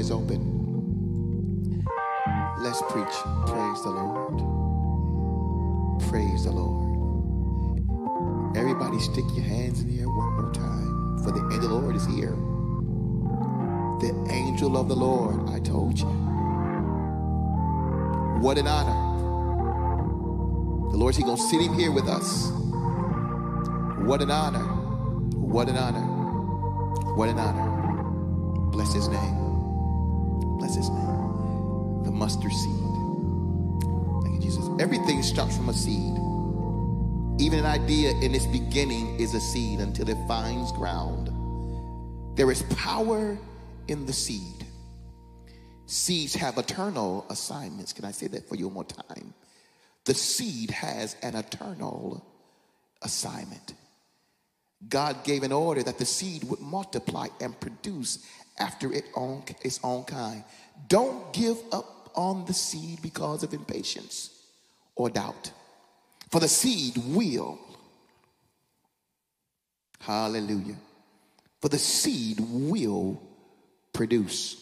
is open. Let's preach. Praise the Lord. Praise the Lord. Everybody, stick your hands in the air one more time, for the angel of the Lord is here. The angel of the Lord, I told you. What an honor. The Lord's He gonna sit him here with us. What an honor. What an honor. What an honor. Bless his name. His name. The mustard seed. Thank you, Jesus. Everything starts from a seed. Even an idea in its beginning is a seed until it finds ground. There is power in the seed. Seeds have eternal assignments. Can I say that for you one more time? The seed has an eternal assignment. God gave an order that the seed would multiply and produce after own, its own kind. Don't give up on the seed because of impatience or doubt. For the seed will, hallelujah, for the seed will produce.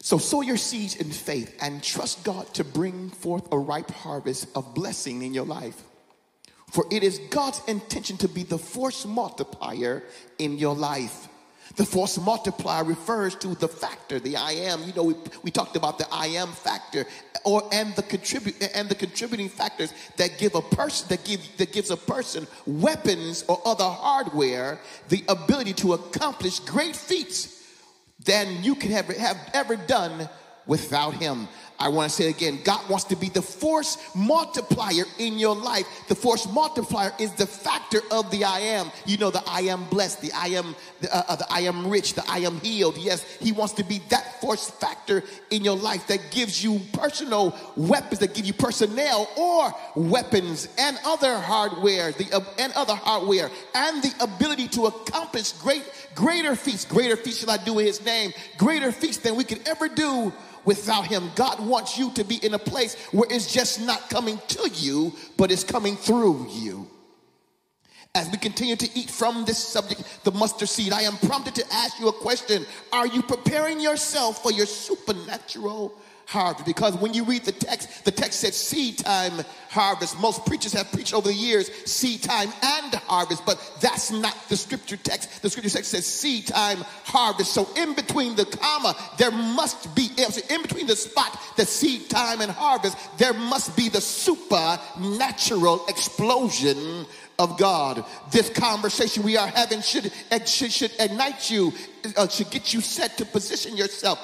So sow your seeds in faith and trust God to bring forth a ripe harvest of blessing in your life. For it is God's intention to be the force multiplier in your life. The force multiplier refers to the factor, the I am. You know, we, we talked about the I am factor, or and the contribute and the contributing factors that give a person that give that gives a person weapons or other hardware the ability to accomplish great feats than you can have, have ever done without him. I want to say again, God wants to be the force multiplier in your life. The force multiplier is the factor of the I am. You know, the I am blessed, the I am, the, uh, uh, the I am rich, the I am healed. Yes, He wants to be that force factor in your life that gives you personal weapons, that give you personnel or weapons and other hardware, the uh, and other hardware, and the ability to accomplish great, greater feats. Greater feats shall I do in His name. Greater feats than we could ever do without him. God wants you to be in a place where it's just not coming to you, but it's coming through you. As we continue to eat from this subject, the mustard seed, I am prompted to ask you a question. Are you preparing yourself for your supernatural harvest. Because when you read the text, the text said seed time harvest. Most preachers have preached over the years seed time and harvest, but that's not the scripture text. The scripture text says seed time harvest. So in between the comma, there must be, in between the spot, the seed time and harvest, there must be the supernatural explosion of God. This conversation we are having should, should, should ignite you, uh, should get you set to position yourself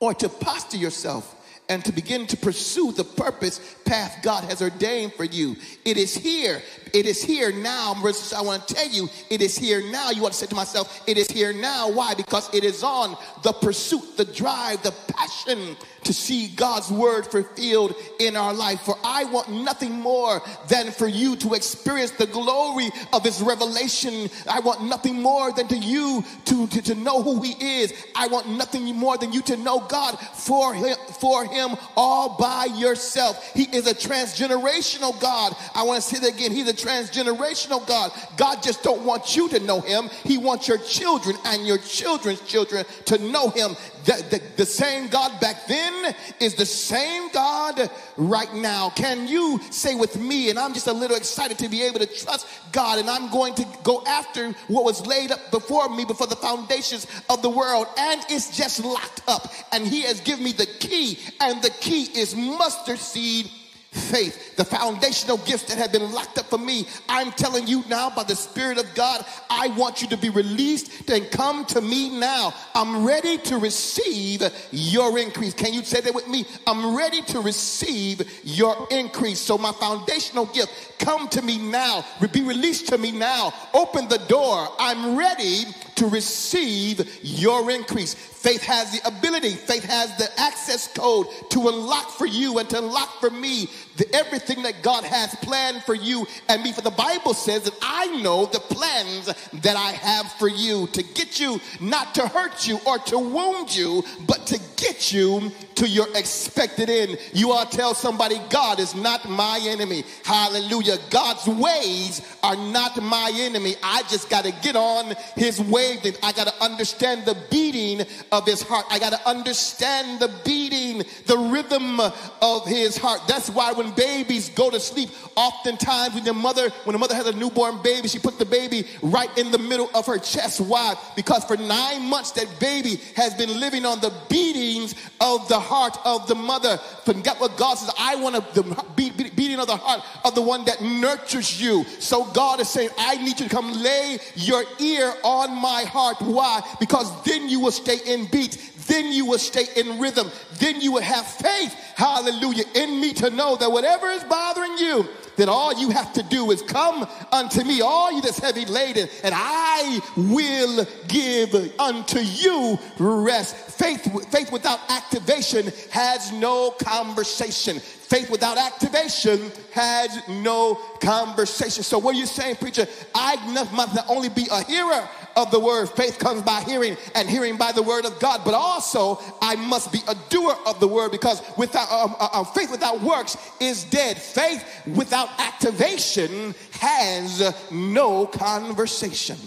or to posture yourself and to begin to pursue the purpose path God has ordained for you. It is here. It is here now. I want to tell you, it is here now. You want to say to myself, it is here now. Why? Because it is on the pursuit, the drive, the passion to see God's word fulfilled in our life. For I want nothing more than for you to experience the glory of his revelation. I want nothing more than to you to, to, to know who he is. I want nothing more than you to know God for him, for him all by yourself. He is a transgenerational God. I want to say that again. He's a transgenerational God. God just don't want you to know him. He wants your children and your children's children to know him. The, the, the, same God back then is the same God right now. Can you say with me, and I'm just a little excited to be able to trust God, and I'm going to go after what was laid up before me before the foundations of the world, and it's just locked up. And He has given me the key, and the key is mustard seed faith, the foundational gifts that have been locked up for me. I'm telling you now, by the Spirit of God, I want you to be released and come to me now. I'm ready to receive your increase. Can you say that with me? I'm ready to receive your increase. So, my foundational gift, come to me now. Be released to me now. Open the door. I'm ready to receive your increase. Faith has the ability, faith has the access code to unlock for you and to unlock for me the, everything that God has planned for you and me. For the Bible says that I know the plans that I have for you to get you, not to hurt you or to wound you, but to get you to your expected end. You ought to tell somebody, God is not my enemy. Hallelujah. God's ways are not my enemy. I just got to get on his wavelength. I got to understand the beating of his heart. I got to understand the beating, the rhythm of his heart. That's why when babies go to sleep, oftentimes when the mother, when the mother has a newborn baby, she puts the baby right in the middle of her chest. Why? Because for nine months that baby has been living on the beatings of the heart of the mother. Forget what God says. I want to the beat, beating of the heart of the one that nurtures you. So God is saying, I need you to come lay your ear on my heart. Why? Because then you will stay in beat. Then you will stay in rhythm. Then you will have faith, hallelujah, in me to know that whatever is bothering you, that all you have to do is come unto me, all you that's heavy laden, and I will give unto you rest. Faith, faith without activation has no conversation. Faith without activation has no conversation. So, what are you saying, preacher? I must not only be a hearer of the word, faith comes by hearing, and hearing by the word of God, but also I must be a doer of the word because without um, uh, uh, faith without works is dead. Faith without activation has no conversation.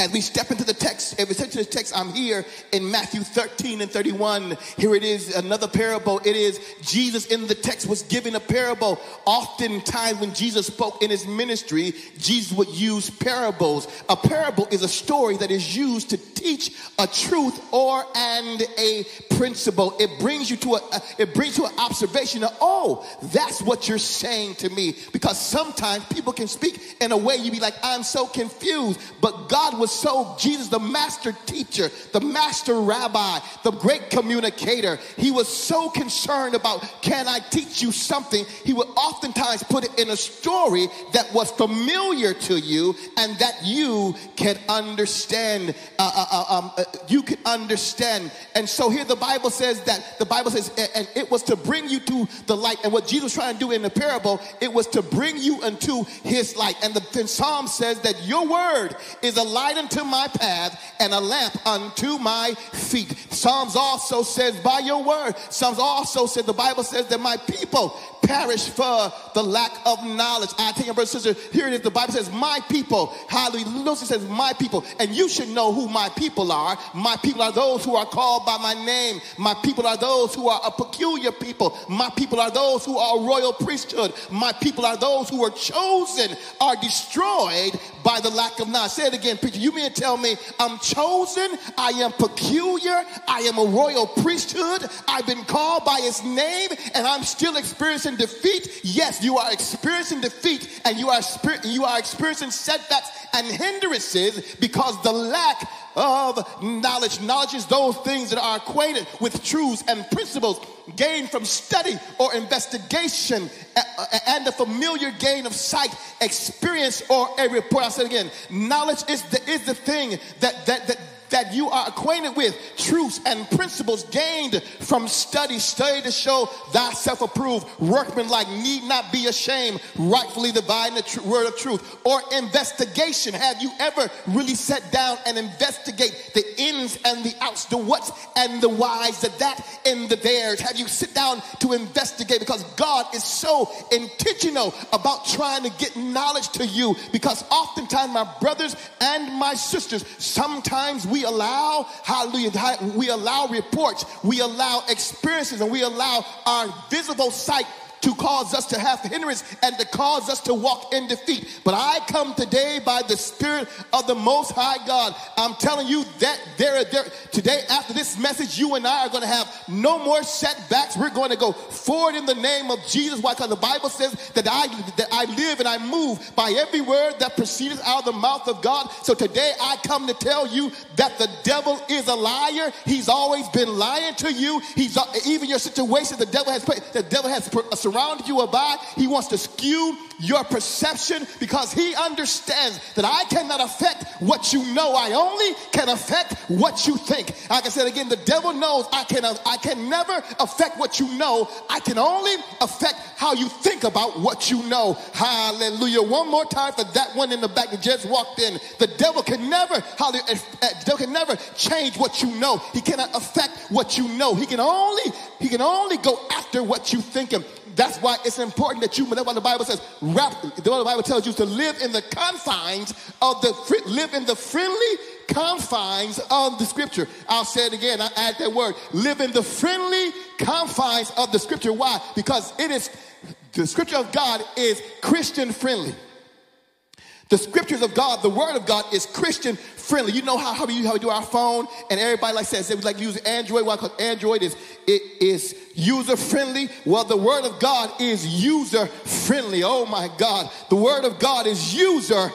As we step into the text, if we step into the text, I'm here in Matthew 13 and 31. Here it is, another parable. It is Jesus in the text was giving a parable. Oftentimes, when Jesus spoke in his ministry, Jesus would use parables. A parable is a story that is used to teach a truth or and a principle. It brings you to a, it brings you an observation of, oh, that's what you're saying to me. Because sometimes people can speak in a way you be like, I'm so confused. But God was so, Jesus, the master teacher, the master rabbi, the great communicator, he was so concerned about, can I teach you something? He would oftentimes put it in a story that was familiar to you and that you can understand. Uh, uh, uh um, uh, you can understand. And so here the Bible says that the Bible says, and it was to bring you to the light. And what Jesus was trying to do in the parable, it was to bring you into his light. And the, the Psalm says that your word is a light light unto my path and a lamp unto my feet. Psalms also says, by your word. Psalms also said, the Bible says that my people perish for the lack of knowledge. I tell you, brother, sister, here it is. The Bible says, my people. Hallelujah. Lucy says, my people. And you should know who my people are. My people are those who are called by my name. My people are those who are a peculiar people. My people are those who are a royal priesthood. My people are those who are chosen, are destroyed by the lack of knowledge. Say it again, preacher. You mean to tell me I'm chosen? I am peculiar. I am a royal priesthood. I've been called by his name and I'm still experiencing defeat. Yes, you are experiencing defeat and you are, you are experiencing setbacks and hindrances because the lack of knowledge. Knowledge is those things that are acquainted with truths and principles gained from study or investigation and the familiar gain of sight, experience, or a report. I said again, knowledge is the, is the thing that, that, that that you are acquainted with truths and principles gained from study. Study to show thyself approved, workman like need not be ashamed, rightfully dividing the tr- word of truth. Or investigation. Have you ever really sat down and investigate the ins and the outs, the whats and the whys, the that and the theirs? Have you sit down to investigate? Because God is so intentional about trying to get knowledge to you. Because oftentimes, my brothers and my sisters, sometimes we allow, hallelujah, we allow reports, we allow experiences, and we allow our visible sight to cause us to have hindrance and to cause us to walk in defeat. But I come today by the Spirit of the Most High God. I'm telling you that there, there today after this message, you and I are going to have no more setbacks. We're going to go forward in the name of Jesus. Why? Because the Bible says that I that I live and I move by every word that proceeds out of the mouth of God. So today I come to tell you that the devil is a liar. He's always been lying to you. He's even your situation. The devil has put, the devil has you by. He wants to skew your perception because he understands that I cannot affect what you know. I only can affect what you think. Like I said again, the devil knows I can, I can never affect what you know. I can only affect how you think about what you know. Hallelujah. One more time for that one in the back that just walked in. The devil can never, hallelujah, eh, devil can never change what you know. He cannot affect what you know. He can only, he can only go after what you think. That's why it's important that you, that's why the Bible says, wrap, the Bible tells you to live in the confines of the, live in the friendly confines of the scripture. I'll say it again, I add that word. Live in the friendly confines of the scripture. Why? Because it is, the scripture of God is Christian friendly. The scriptures of God, the word of God is Christian friendly. You know how, how, we, how we do our phone and everybody like says, we like use Android. Why? Because Android is, it is user friendly. Well, the word of God is user friendly. Oh my God. The word of God is user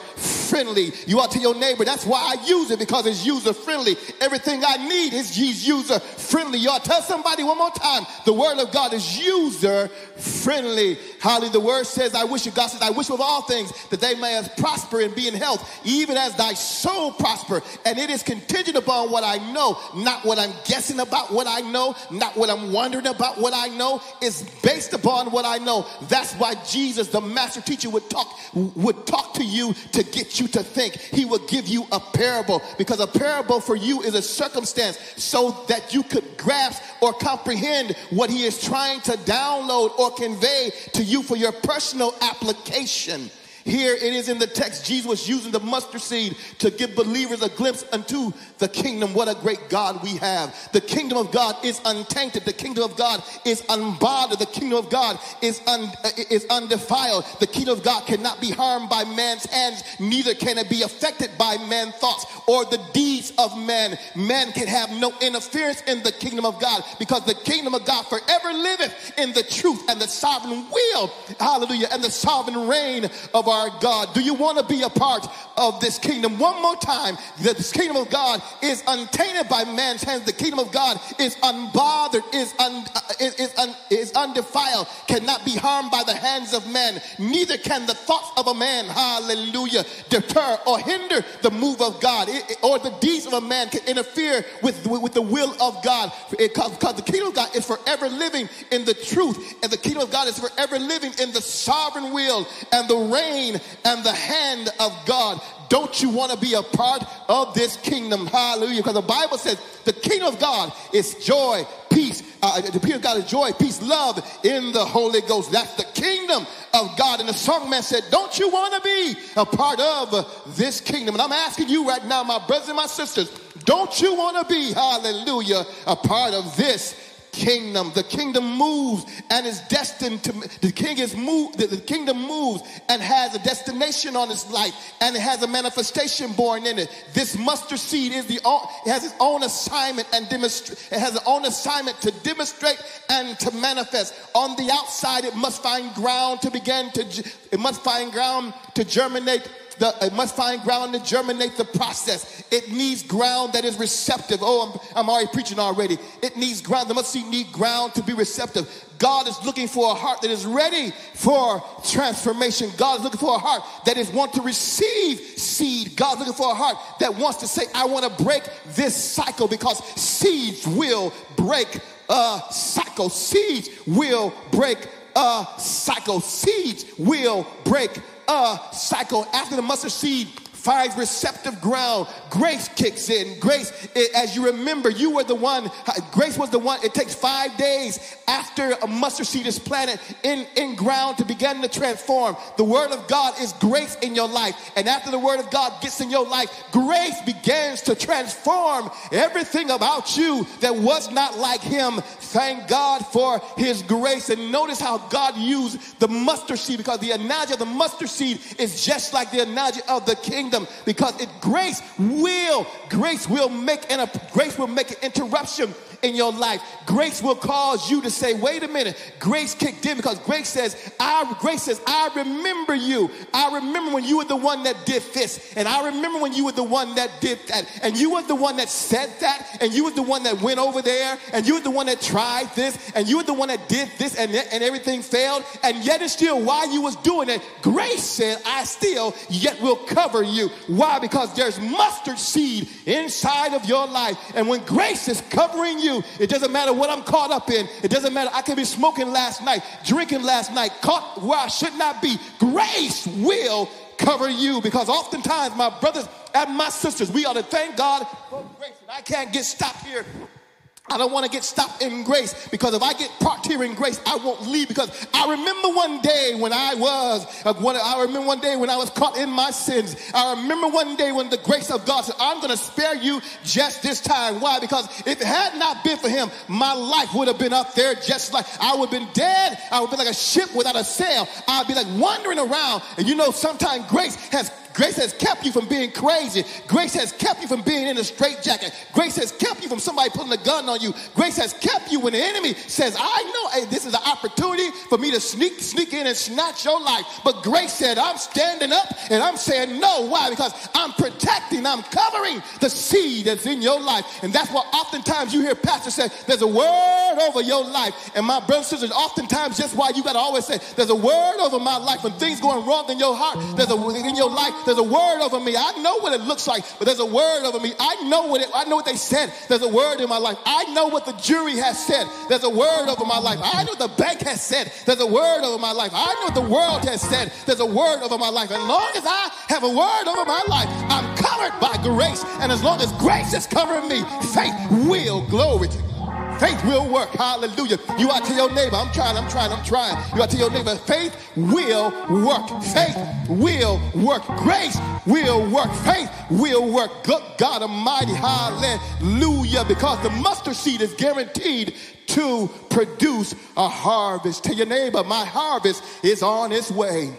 friendly. You ought to your neighbor, that's why I use it because it's user friendly. Everything I need is user friendly. To tell somebody one more time. The word of God is user friendly. Hallelujah. The word says, I wish you, God says, I wish with all things that they may prosper and be in health, even as thy soul prosper. And it is contingent upon what I know, not what I'm guessing about what I know, not what I'm wondering about what I know. It's based upon what I know. That's why Jesus, the master teacher, would talk, would talk to you to get you to think. He would give you a parable because a parable for you is a circumstance so that you could grasp or comprehend what he is trying to download or convey to you for your personal application. Here it is in the text, Jesus was using the mustard seed to give believers a glimpse unto the kingdom. What a great God we have. The kingdom of God is untainted. The kingdom of God is unbothered. The kingdom of God is, un, uh, is undefiled. The kingdom of God cannot be harmed by man's hands, neither can it be affected by man's thoughts or the deeds of man. Man can have no interference in the kingdom of God because the kingdom of God forever liveth in the truth and the sovereign will, hallelujah, and the sovereign reign of our God. Do you want to be a part of this kingdom? One more time, this kingdom of God is untainted by man's hands. The kingdom of God is unbothered, is, un, uh, is, is, un, is undefiled, cannot be harmed by the hands of men. Neither can the thoughts of a man, hallelujah, deter or hinder the move of God, it, or the deeds of a man can interfere with, with, with the will of God. Because the kingdom of God is forever living in the truth, and the kingdom of God is forever living in the sovereign will and the reign reign and the hand of God. Don't you want to be a part of this kingdom? Hallelujah. Because the Bible says the kingdom of God is joy, peace. Uh, the kingdom of God is joy, peace, love in the Holy Ghost. That's the kingdom of God. And the songman said, Don't you want to be a part of this kingdom? And I'm asking you right now, my brothers and my sisters, don't you want to be, hallelujah, a part of this kingdom. The kingdom moves and is destined to the king is moved, the, the, kingdom moves and has a destination on its life and it has a manifestation born in it. This mustard seed is the it has its own assignment and demonstrate it has its own assignment to demonstrate and to manifest. On the outside, it must find ground to begin to it must find ground to germinate the, it must find ground to germinate the process. It needs ground that is receptive. Oh, I'm, I'm already preaching already. It needs ground. The must see need ground to be receptive. God is looking for a heart that is ready for transformation. God is looking for a heart that is want to receive seed. God is looking for a heart that wants to say, I want to break this cycle because seeds will break a cycle. Seeds will break a cycle. Seeds will break uh, cycle after the mustard seed finds receptive ground, grace kicks in. Grace, eh, as you remember, you were the one, grace was the one, it takes five days after a mustard seed is planted in, in ground to begin to transform. The word of God is grace in your life. And after the word of God gets in your life, grace begins to transform everything about you that was not like him. Thank God for his grace. And notice how God used the mustard seed because the analogy of the mustard seed is just like the analogy of the king kingdom because it grace will grace will make an grace will make an interruption in your life. Grace will cause you to say, wait a minute, grace kicked in because grace says, I grace says, I remember you. I remember when you were the one that did this, and I remember when you were the one that did that, and you were the one that said that, and you were the one that went over there, and you were the one that tried this, and you were the one that did this, and, and everything failed, and yet and still while you was doing it, grace said, I still yet will cover you. Why? Because there's mustard seed inside of your life, and when grace is covering you, you. It doesn't matter what I'm caught up in. It doesn't matter. I could be smoking last night, drinking last night, caught where I should not be. Grace will cover you because oftentimes, my brothers and my sisters, we ought to thank God for grace. And I can't get stopped here I don't want to get stopped in grace because if I get parked here in grace, I won't leave. Because I remember one day when I was, uh, I remember one day when I was caught in my sins. I remember one day when the grace of God said, I'm going to spare you just this time. Why? Because if it had not been for him, my life would have been up there just like I would have been dead. I would be like a ship without a sail. I'd be like wandering around. And you know, sometimes grace has Grace has kept you from being crazy. Grace has kept you from being in a straitjacket. Grace has kept you from somebody putting a gun on you. Grace has kept you when the enemy says, I know hey, this is an opportunity for me to sneak, sneak in and snatch your life. But grace said, I'm standing up and I'm saying no. Why? Because I'm protecting, I'm covering the seed that's in your life. And that's what oftentimes you hear pastors say, there's a word over your life. And my brothers and sisters, oftentimes just why you got to always say, there's a word over my life. When things going wrong in your heart, there's a in your life, there's a word over me. I know what it looks like, but there's a word over me. I know what it, I know what they said. There's a word in my life. I know what the jury has said. There's a word over my life. I know what the bank has said. There's a word over my life. I know what the world has said. There's a word over my life. As long as I have a word over my life, I'm covered by grace. And as long as grace is covering me, faith will glory Faith will work. Hallelujah. You are to your neighbor. I'm trying, I'm trying, I'm trying. You are to your neighbor. Faith will work. Faith will work. Grace will work. Faith will work. Good God Almighty. Hallelujah. Because the mustard seed is guaranteed to produce a harvest. Tell your neighbor, my harvest is on its way.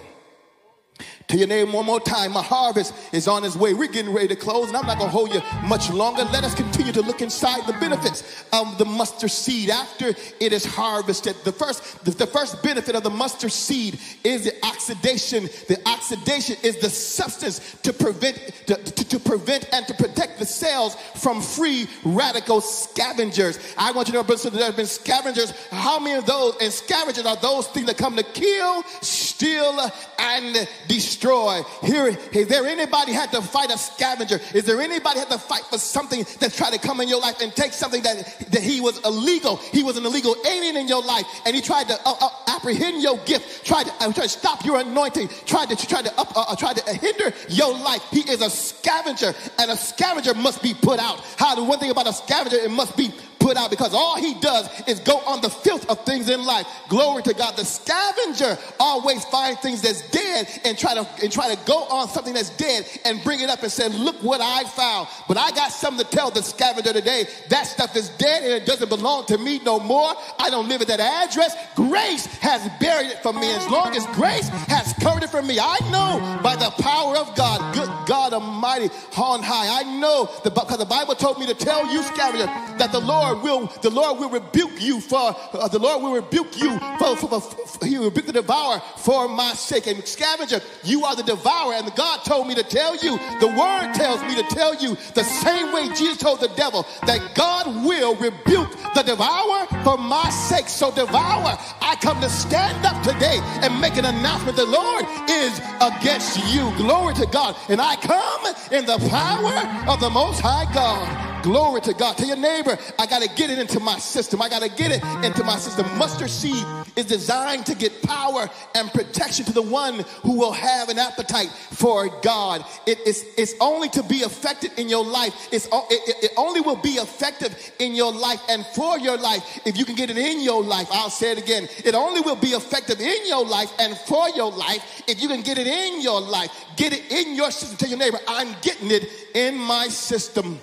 Tell your name one more time. My harvest is on its way. We're getting ready to close, and I'm not going to hold you much longer. Let us continue to look inside the benefits of the mustard seed after it is harvested. The first, the, the first benefit of the mustard seed is the oxidation. The oxidation is the substance to prevent, to, to, to prevent and to protect the cells from free radical scavengers. I want you to know, brothers, there have been scavengers. How many of those and scavengers are those things that come to kill, steal, and destroy? Destroy. Here, is there anybody had to fight a scavenger? Is there anybody had to fight for something that tried to come in your life and take something that, that he was illegal? He was an illegal alien in your life and he tried to uh, uh, apprehend your gift, tried to, uh, tried to stop your anointing, tried to, tried to, up, uh, uh, tried to hinder your life. He is a scavenger and a scavenger must be put out. How the one thing about a scavenger, it must be put out because all he does is go on the filth of things in life. Glory to God. The scavenger always finds things that's dead and try to and try to go on something that's dead and bring it up and say, look what I found. But I got something to tell the scavenger today. That stuff is dead and it doesn't belong to me no more. I don't live at that address. Grace has buried it for me. As long as grace has covered it for me, I know by the power of God, good God Almighty on high. I know because the Bible told me to tell you, scavenger, that the Lord Lord will, the Lord will rebuke you for, uh, the Lord will rebuke you for, for, for, for, he will rebuke the devourer for my sake. And scavenger, you are the devourer. And God told me to tell you, the word tells me to tell you the same way Jesus told the devil that God will rebuke the devourer for my sake. So devour, I come to stand up today and make an announcement. The Lord is against you. Glory to God. And I come in the power of the most high God. Glory to God. Tell your neighbor, I got to get it into my system. I got to get it into my system. Mustard seed is designed to get power and protection to the one who will have an appetite for God. It is it's only to be effective in your life. It's, it, it only will be effective in your life and for your life if you can get it in your life. I'll say it again. It only will be effective in your life and for your life if you can get it in your life. Get it in your system. Tell your neighbor, I'm getting it in my system.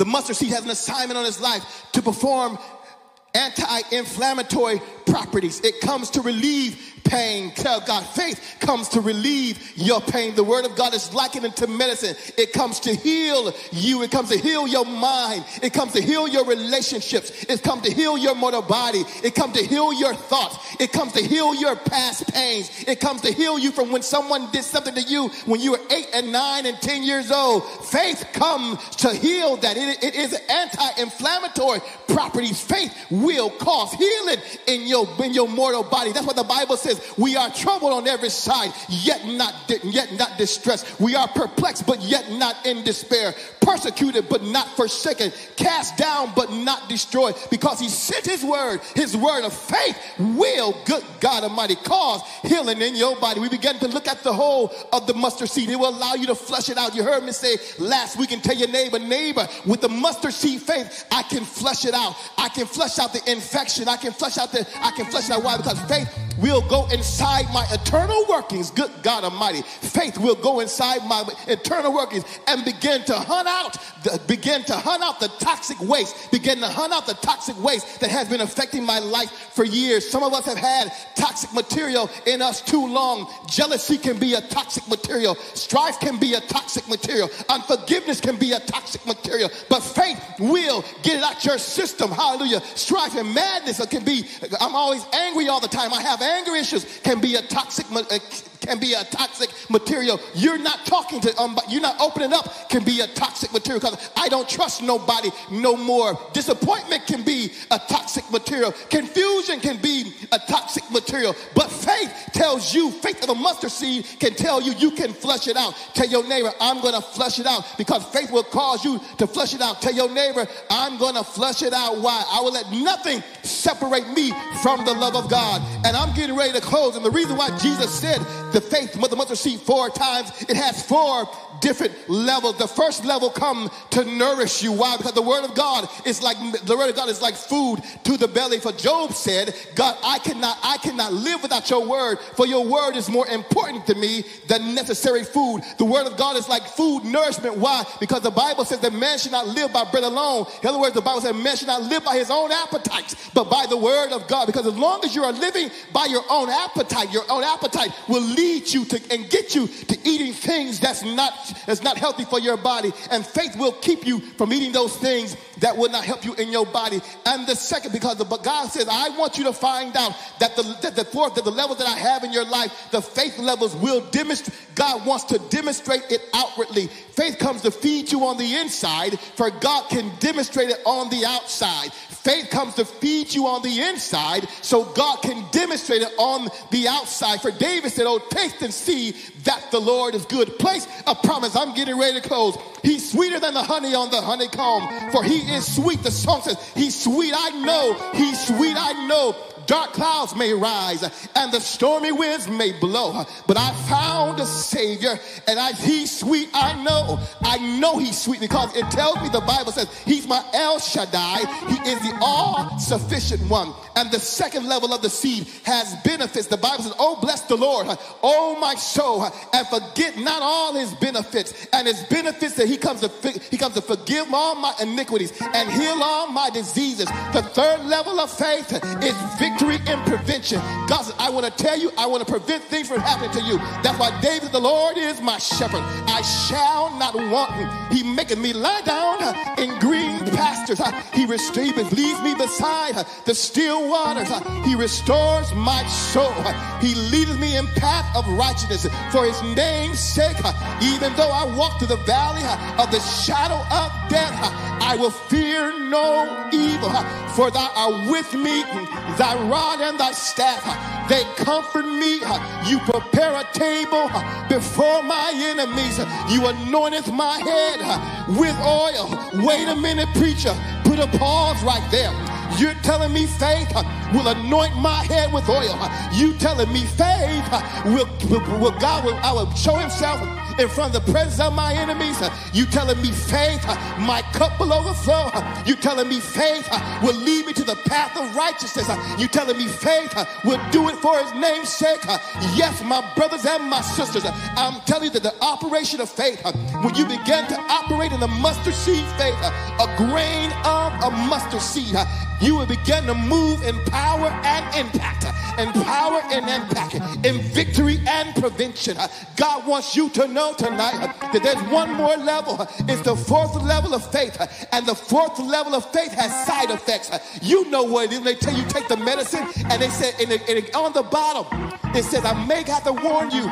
The mustard seed has an assignment on his life to perform anti inflammatory properties. It comes to relieve pain. Tell God, faith comes to relieve your pain. The word of God is likened into medicine. It comes to heal you. It comes to heal your mind. It comes to heal your relationships. It comes to heal your mortal body. It comes to heal your thoughts. It comes to heal your past pains. It comes to heal you from when someone did something to you when you were eight and nine and 10 years old. Faith comes to heal that. it, it is anti-inflammatory properties. Faith will cause healing in your your, in your mortal body. That's what the Bible says. We are troubled on every side, yet not, yet not distressed. We are perplexed, but yet not in despair. Persecuted, but not forsaken. Cast down, but not destroyed. Because he sent his word, his word of faith will, good God Almighty, cause healing in your body. We began to look at the whole of the mustard seed. It will allow you to flush it out. You heard me say last week and tell your neighbor, neighbor, with the mustard seed faith, I can flush it out. I can flush out the infection. I can flush out the, I can flush it out. Why? Because faith will go inside my eternal workings. Good God Almighty. Faith will go inside my eternal workings and begin to hunt out, the, begin to hunt out the toxic waste, begin to hunt out the toxic waste that has been affecting my life for years. Some of us have had toxic material in us too long. Jealousy can be a toxic material. Strife can be a toxic material. Unforgiveness can be a toxic material. But faith will get it out your system. Hallelujah. Strife and madness can be, I'm always angry all the time. I have anger issues can be a toxic uh, can be a toxic material. You're not talking to um, you're not opening up can be a toxic material because I don't trust nobody no more. Disappointment can be a toxic material. Confusion can be a toxic material. But faith tells you, faith of a mustard seed can tell you you can flush it out. Tell your neighbor, I'm to flush it out because faith will cause you to flush it out. Tell your neighbor, I'm to flush it out. Why? I will let nothing separate me from the love of God. And I'm getting ready to close. And the reason why Jesus said the faith, mustard seed four times, it has four different levels. The first level come to nourish you. Why? Because the word of God is like the word of God is like food to the belly. For Job said, God, I cannot, I cannot live without your word, for your word is more important to me than necessary food. The word of God is like food nourishment. Why? Because the Bible says that man should not live by bread alone. In other words, the Bible says man should not live by his own appetites, but by the word of God. Because as long as you are living by your own appetite, your own appetite will lead you to and get you to eating things that's not that's not healthy for your body. And faith will keep you from eating those things that will not help you in your body. And the second, because the, but God says, I want you to find out that the, that the fourth, that the levels that I have in your life, the faith levels will demonstrate, God wants to demonstrate it outwardly. Faith comes to feed you on the inside, for God can demonstrate it on the outside. Faith comes to feed you on the inside so God can demonstrate it on the outside. For David said, Oh, taste and see that the Lord is good. Place a promise. I'm getting ready to close. He's sweeter than the honey on the honeycomb, for he is sweet. The song says, He's sweet. I know. He's sweet. I know. Dark clouds may rise and the stormy winds may blow, but I found a Savior and I, He's sweet. I know, I know He's sweet because it tells me the Bible says He's my El Shaddai. He is the all sufficient one. And the second level of the seed has benefits. The Bible says, Oh, bless the Lord, oh my soul, and forget not all His benefits and His benefits that He comes to He comes to forgive all my iniquities and heal all my diseases. The third level of faith is victory victory in prevention. God said, I want to tell you, I want to prevent things from happening to you. That's why David, the Lord is my shepherd. I shall not want. him. He maketh me lie down in green pastures. He, rest- he leads me beside the still waters. He restores my soul. He leads me in path of righteousness for his name's sake. Even though I walk through the valley of the shadow of I will fear no evil, for thou art with me. Thy rod and thy staff, they comfort me. You prepare a table before my enemies. You anointeth my head with oil. Wait a minute, preacher. Put a pause right there. You're telling me faith will anoint my head with oil. You telling me faith will, will, will God will, I will show himself in front of the presence of my enemies. You telling me faith, uh, my cup will overflow. Uh, you telling me faith uh, will lead me to the path of righteousness. You telling me faith will do it for his name's sake. Yes, my brothers and my sisters, I'm telling you that the operation of faith, when you begin to operate in the mustard seed faith, a grain of a mustard seed, you will begin to move in power and impact, in power and impact, in victory and prevention. God wants you to know tonight that there's one more level. It's the fourth level of faith, and the fourth level of faith has side effects. You know what it is. They tell you take the medicine, and they said, and, on the bottom, it says, I may have to warn you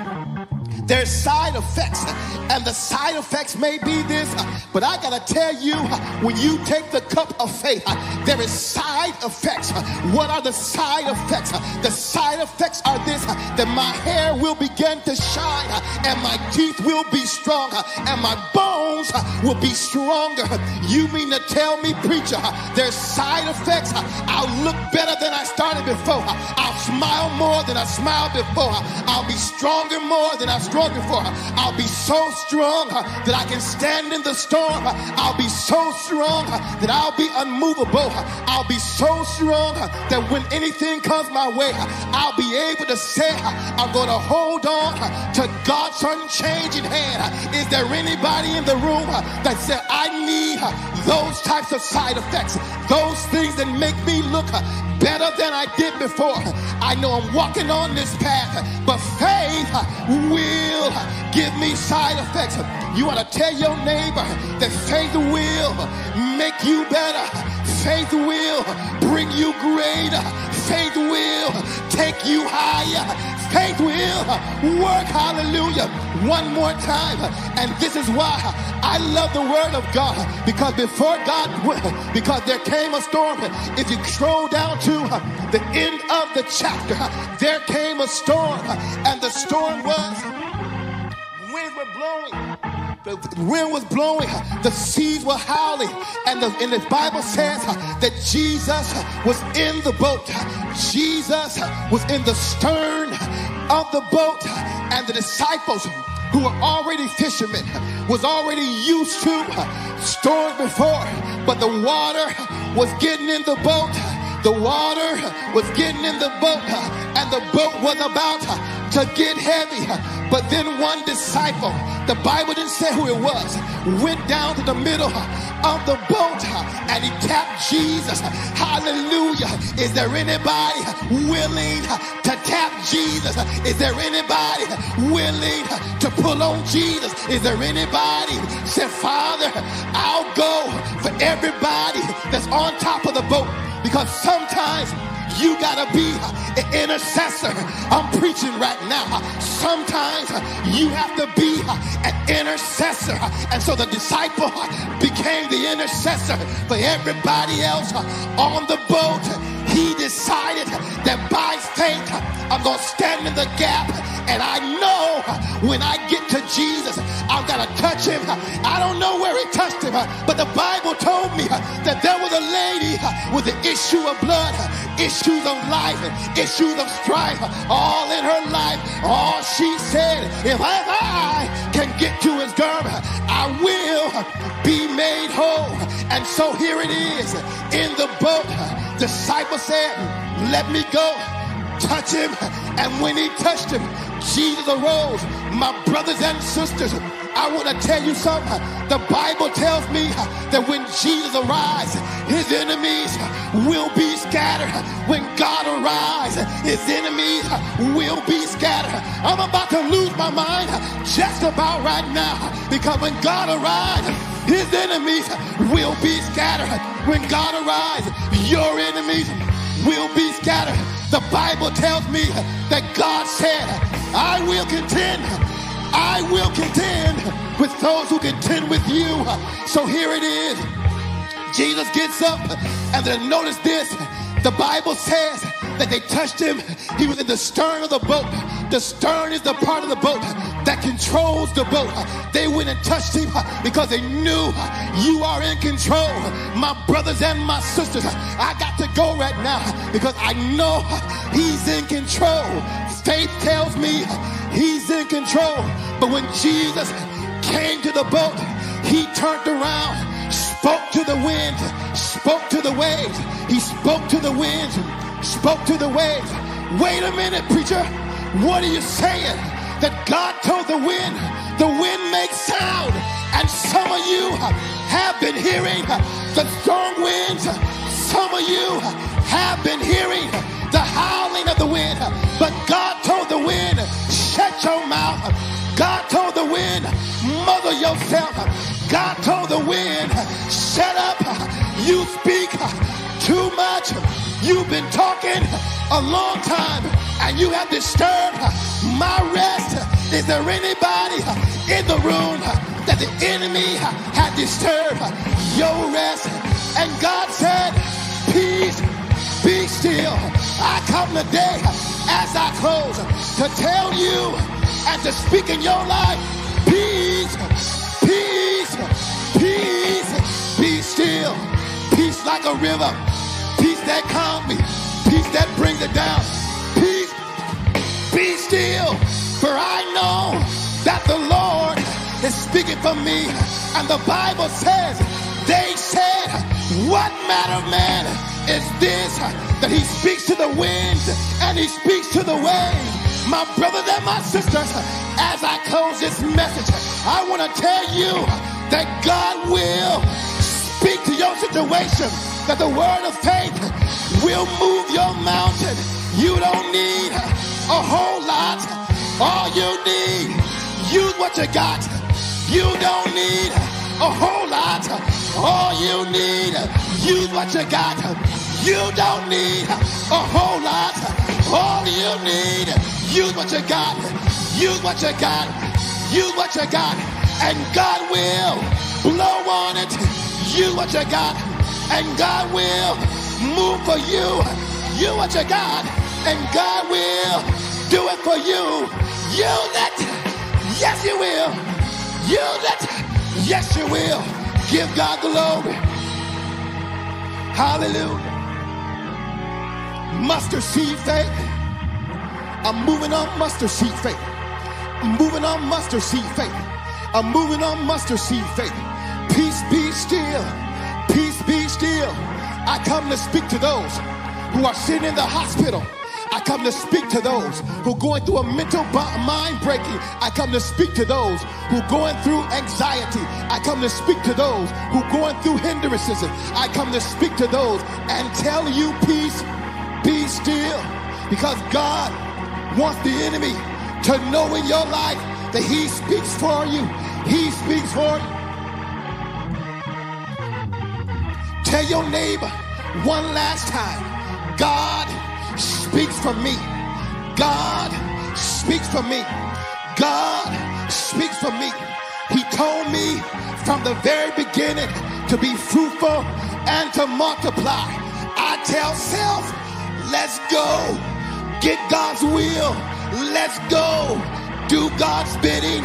There's side effects, and the side effects may be this, but I gotta tell you, when you take the cup of faith, there is side effects. What are the side effects? The side effects are this that my hair will begin to shine, and my teeth will be stronger, and my bones will be stronger. You mean to tell me, preacher, there's side effects? I'll look better than I started before. I'll smile more than I smiled before. I'll be stronger more than I before. I'll be so strong that I can stand in the storm. I'll be so strong that I'll be unmovable. I'll be so strong that when anything comes my way, I'll be able to say, I'm going to hold on to God's unchanging hand. Is there anybody in the room that said, I need those types of side effects, those things that make me look better than I did before. I know I'm walking on this path, but faith will give me side effects. You want to tell your neighbor that faith will make you better. Faith will bring you greater. Faith will take you higher. Faith will work. Hallelujah. One more time. And this is why I love the word of God because before God, because there came a storm. If you scroll down to the end of the chapter, there came a storm, and the storm was winds were blowing. The wind was blowing, the seas were howling, and the, and the Bible says that Jesus was in the boat. Jesus was in the stern of the boat, and the disciples who were already fishermen was already used to storms before, but the water was getting in the boat. The water was getting in the boat, and the boat was about to get heavy. But then one disciple, the Bible didn't say who it was, went down to the middle of the boat and he tapped Jesus. Hallelujah. Is there anybody willing to tap Jesus? Is there anybody willing to pull on Jesus? Is there anybody say, Father, I'll go for everybody that's on top of the boat because sometimes you gotta be an intercessor. I'm preaching right now. Sometimes you have to be an intercessor. And so the disciple became the intercessor for everybody else on the boat. Decided that by faith, I'm gonna stand in the gap. And I know when I get to Jesus, I'm gonna touch him. I don't know where he touched him, but the Bible told me that there was a lady with an issue of blood, issues of life, issues of strife, all in her life. All she said, if I can get to his garment, I will be made whole. And so here it is in the boat. Disciple said, let me go touch him. And when he touched him, Jesus arose. My brothers and sisters, I want to tell you something. The Bible tells me that when Jesus arises, his enemies will be scattered. When God arises, his enemies will be scattered. I'm about to lose my mind just about right now because when God arises, his enemies will be scattered. When God arises, your enemies will be scattered. The Bible tells me that God said, I will contend. I will contend with those who contend with you. So here it is. Jesus gets up and then notice this. The Bible says that they touched him. He was in the stern of the boat. The stern is the part of the boat that controls the boat. They went and touched him because they knew you are in control. My brothers and my sisters, I got to go right now because I know he's in control. Faith tells me he's in control. But when Jesus came to the boat, he turned around, spoke to the wind, spoke to the waves. He spoke to the winds, spoke to the waves. Wait a minute, preacher. What are you saying? That God told the wind, the wind makes sound. And some of you have been hearing the strong winds. Some of you have been hearing the howling of the wind. But God told the wind, shut your mouth. God told the wind, mother yourself. God told the wind, shut up. You speak too much. You've been talking a long time. and you have disturbed my rest. Is there anybody in the room that the enemy had disturbed your rest? And God said, Peace, be still. I come today as I close to tell you and to speak in your life, peace, peace, peace, be still. Peace like a river, that calms me, peace that brings it down. Peace, be still, for I know that the Lord is speaking for me. And the Bible says, they said, What manner of man is this that he speaks to the wind and he speaks to the waves? My brothers and my sisters, as I close this message, I want to tell you that God will speak to your situation, that the word of faith will move your mountain. You don't need a whole lot. All you need, use what you got. You don't need a whole lot. All you need, use what you got. You don't need a whole lot. All you need, use what you got. Use what you got. Use what you got. And God will blow on it. Use what you got. And God will move for you. You what you God, And God will do it for you. Use it. Yes, you will. Use it. Yes, you will. Give God glory. Hallelujah. Mustard seed faith. I'm moving on mustard seed faith. I'm moving on mustard seed faith. I'm moving on mustard seed faith. Peace be still. Peace be still. I come to speak to those who are sitting in the hospital. I come to speak to those who are going through a mental mind breaking. I come to speak to those who are going through anxiety. I come to speak to those who are going through hindrances. I come to speak to those and tell you peace, be still. Because God wants the enemy to know in your life that he speaks for you. He speaks for you. Tell your neighbor one last time, God speaks for me. God speaks for me. God speaks for me. He told me from the very beginning to be fruitful and to multiply. I tell self, let's go. Get God's will. Let's go. Do God's bidding.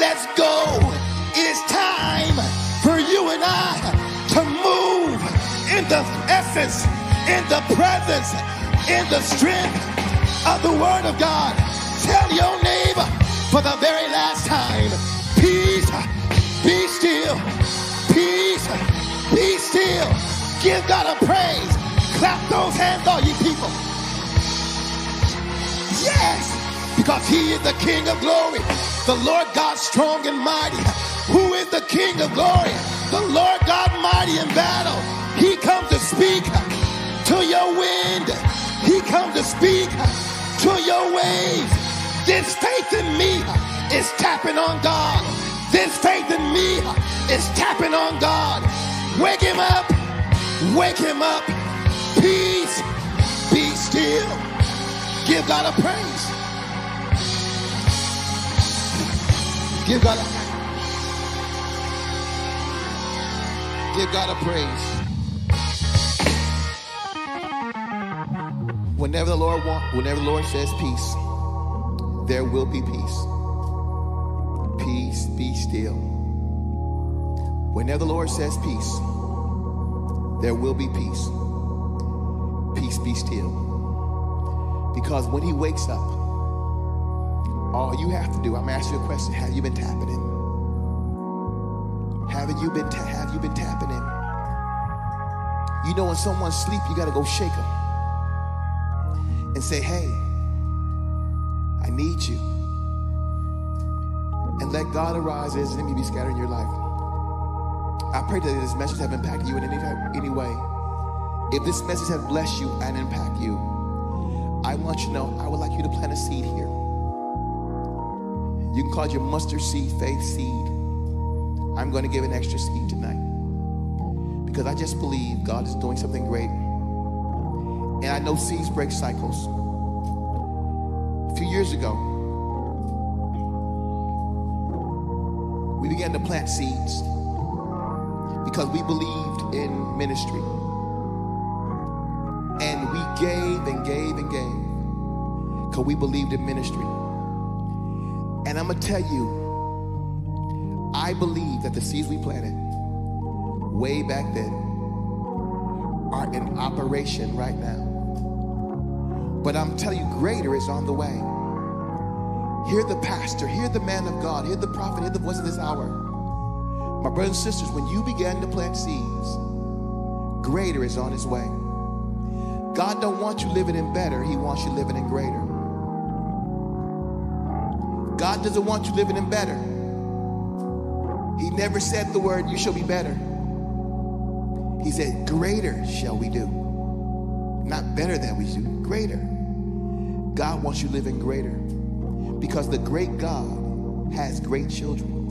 Let's go. It's time for you and I to move in the essence, in the presence, in the strength of the word of God. Tell your neighbor for the very last time, peace, be still, peace, be still. Give God a praise. Clap those hands, all you people. Yes, because he is the King of glory, the Lord God strong and mighty. Who is the King of glory? The Lord God mighty in battle. He comes to speak to your wind. He comes to speak to your waves. This faith in me is tapping on God. This faith in me is tapping on God. Wake him up. Wake him up. Peace. Be still. Give God a praise. Give God a Give God a praise. Whenever the Lord want, whenever the Lord says peace, there will be peace. Peace, be still. Whenever the Lord says peace, there will be peace. Peace, be still. Because when He wakes up, all you have to do, I'm asking you a question: Have you been tapping Him? Haven't you been? Ta- have you been tapping Him? You know, when someone's asleep, you got to go shake them and say, Hey, I need you. And let God arise as his enemy be scattered in your life. I pray that this message have impacted you in any, any way. If this message has blessed you and impact you, I want you to know I would like you to plant a seed here. You can call it your mustard seed, faith seed. I'm going to give an extra seat tonight because I just believe God is doing something great. And I know seeds break cycles. A few years ago, we began to plant seeds because we believed in ministry. And we gave and gave and gave because we believed in ministry. And I'm going to tell you, I believe that the seeds we planted way back then are in operation right now. But I'm telling you, greater is on the way. Hear the pastor, hear the man of God, hear the prophet, hear the voice of this hour. My brothers and sisters, when you began to plant seeds, greater is on his way. God don't want you living in better, he wants you living in greater. God doesn't want you living in better. He never said the word, you shall be better. He said, greater shall we do. Not better than we do, greater. God wants you living greater because the great God has great children.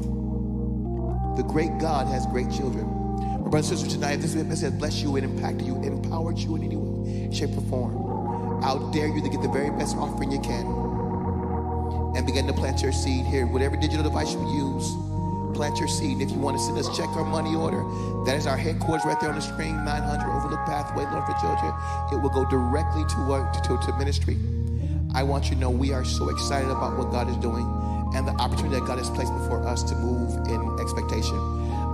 The great God has great children. My brothers and sisters, tonight, if this message has blessed you and impacted you, empowered you in any way, shape, or form, I'll dare you to get the very best offering you can and begin to plant your seed here. Whatever digital device you use, plant your seed. And if you want to send us check or money order, that is our headquarters right there on the screen, 900 Overlook Pathway, Norfolk, Georgia. It will go directly to, uh, to, to ministry. I want you to know we are so excited about what God is doing and the opportunity that God has placed before us to move in expectation.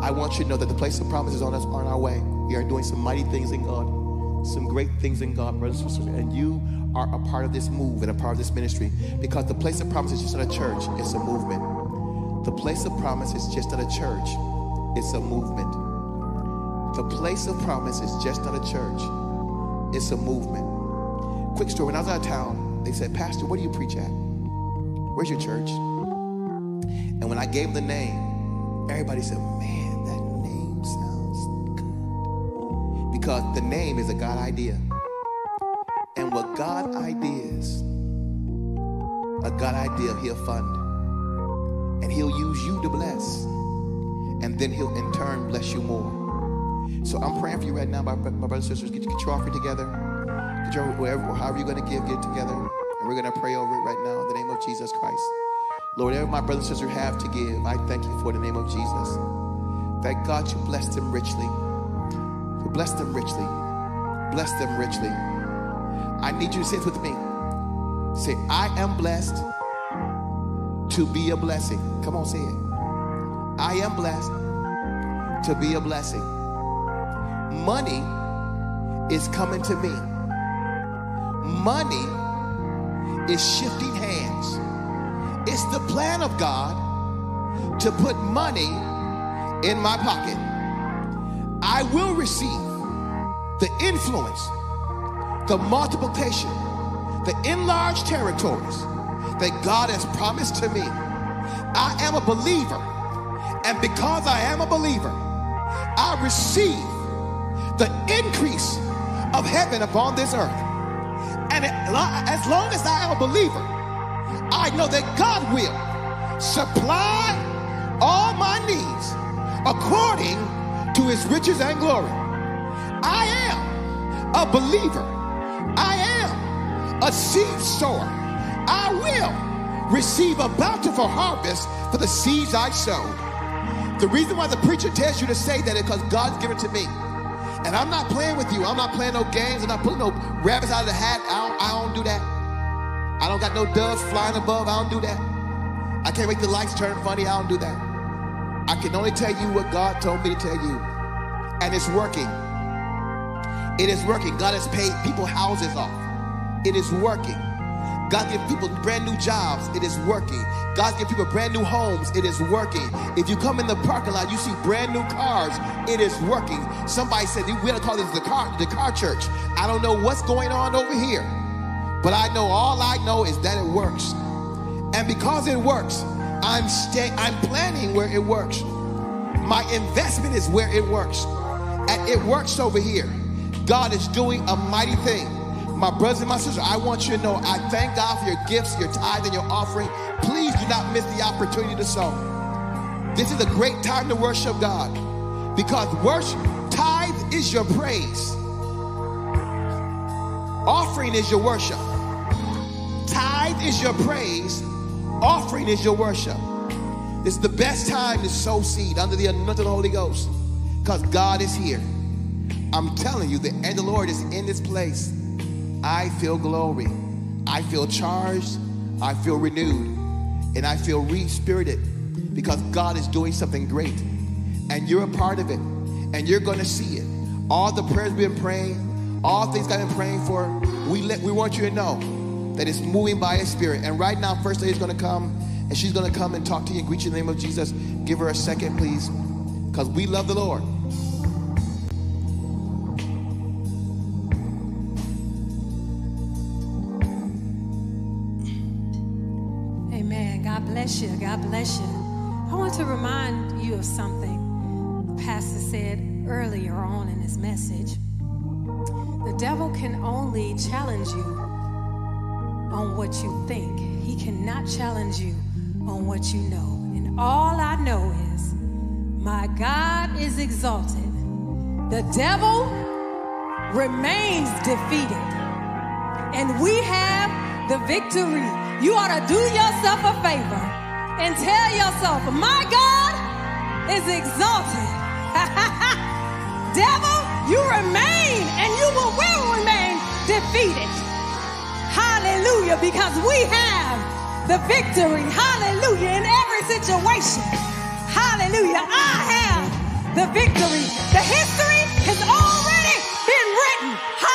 I want you to know that the place of promises on us on our way. We are doing some mighty things in God, some great things in God, brothers and sisters. And you are a part of this move and a part of this ministry because the place of promise is just not a church, it's a movement. The place of promise is just not a church, it's a movement. The place of promise is just not a church, it's a movement. Quick story when I was out of town, they said, Pastor, where do you preach at? Where's your church? And when I gave the name, everybody said, Man, that name sounds good. Because the name is a God idea. And what God ideas, a God idea, He'll fund. And He'll use you to bless. And then He'll in turn bless you more. So I'm praying for you right now, my, my brothers and sisters. Get, get your offering together. Get your, wherever, however you're going to give, get together. And we're going to pray over it right now in the name of Jesus Christ. Lord, whatever my brothers and sisters have to give, I thank you for the name of Jesus. Thank God you blessed them richly. You blessed them richly. Bless them richly. I need you to say this with me. Say, I am blessed to be a blessing. Come on, say it. I am blessed to be a blessing. Money is coming to me. Money is shifting hands. It's the plan of God to put money in my pocket. I will receive the influence, the multiplication, the enlarged territories that God has promised to me. I am a believer, and because I am a believer, I receive the increase of heaven upon this earth. And as long as I am a believer, I know that God will supply all my needs according to his riches and glory. I am a believer. I am a seed sower. I will receive a bountiful harvest for the seeds I sowed. The reason why the preacher tells you to say that is because God's given to me. And I'm not playing with you. I'm not playing no games. I'm not putting no rabbits out of the hat. I don't, I don't do that. I don't got no doves flying above. I don't do that. I can't make the lights turn funny. I don't do that. I can only tell you what God told me to tell you. And it's working. It is working. God has paid people houses off. It is working. God give people brand new jobs. It is working. God give people brand new homes. It is working. If you come in the parking lot, you see brand new cars. It is working. Somebody said we gotta call this the car the car church. I don't know what's going on over here, but I know all I know is that it works. And because it works, I'm stay, I'm planning where it works. My investment is where it works. And it works over here. God is doing a mighty thing. My brothers and my sisters, I want you to know I thank God for your gifts, your tithe, and your offering. Please do not miss the opportunity to sow. This is a great time to worship God because worship, tithe is your praise, offering is your worship, tithe is your praise, offering is your worship. It's the best time to sow seed under the anointing Holy Ghost because God is here. I'm telling you, the end of the Lord is in this place. I feel glory. I feel charged. I feel renewed. And I feel re-spirited because God is doing something great. And you're a part of it. And you're going to see it. All the prayers we've been praying, all things I've been praying for, we, let, we want you to know that it's moving by His Spirit. And right now, First Lady is going to come and she's going to come and talk to you and greet you in the name of Jesus. Give her a second, please, because we love the Lord. Bless you. God bless you. I want to remind you of something the pastor said earlier on in his message. The devil can only challenge you on what you think, he cannot challenge you on what you know. And all I know is my God is exalted. The devil remains defeated. And we have the victory. You ought to do yourself a favor and tell yourself, my God is exalted. devil, you remain and you will, will remain defeated. Hallelujah, because we have the victory, hallelujah, in every situation. Hallelujah. I have the victory. The history has already been written.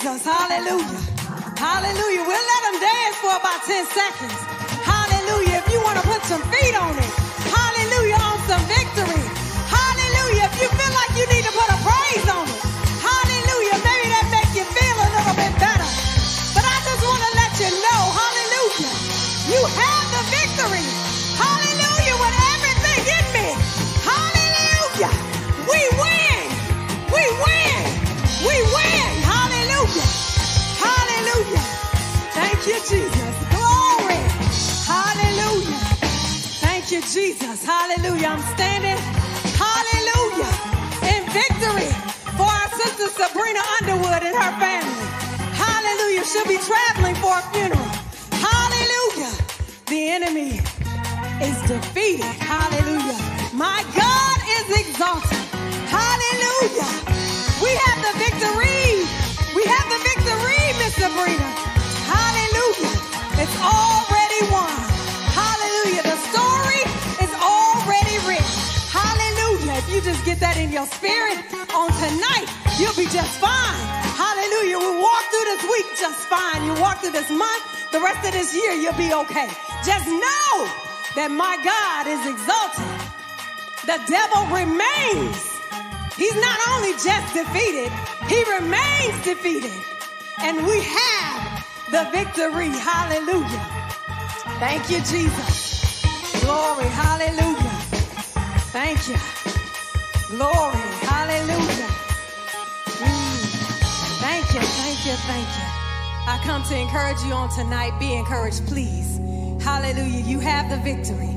Jesus. Hallelujah. Hallelujah. We'll let them dance for about 10 seconds. Hallelujah. If you want to put some feet on it. Just fine. Hallelujah. We walk through this week just fine. You walk through this month, the rest of this year, you'll be okay. Just know that my God is exalted. The devil remains. He's not only just defeated, he remains defeated. And we have the victory. Hallelujah. Thank you, Jesus. Glory. Hallelujah. Thank you. Glory. Hallelujah. Thank you. Thank you. Thank you. I come to encourage you on tonight. Be encouraged, please. Hallelujah. You have the victory.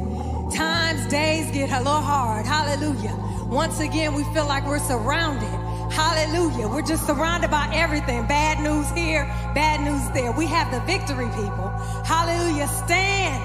Times, days get a little hard. Hallelujah. Once again, we feel like we're surrounded. Hallelujah. We're just surrounded by everything. Bad news here, bad news there. We have the victory, people. Hallelujah. Stand,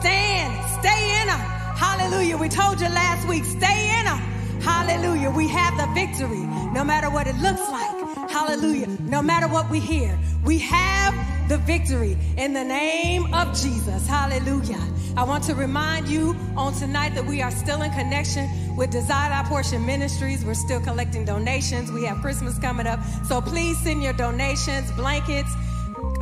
stand, stay in them. Hallelujah. We told you last week, stay in them. Hallelujah. We have the victory no matter what it looks like. Hallelujah. No matter what we hear, we have the victory in the name of Jesus. Hallelujah. I want to remind you on tonight that we are still in connection with Desire Our Portion Ministries. We're still collecting donations. We have Christmas coming up. So please send your donations, blankets,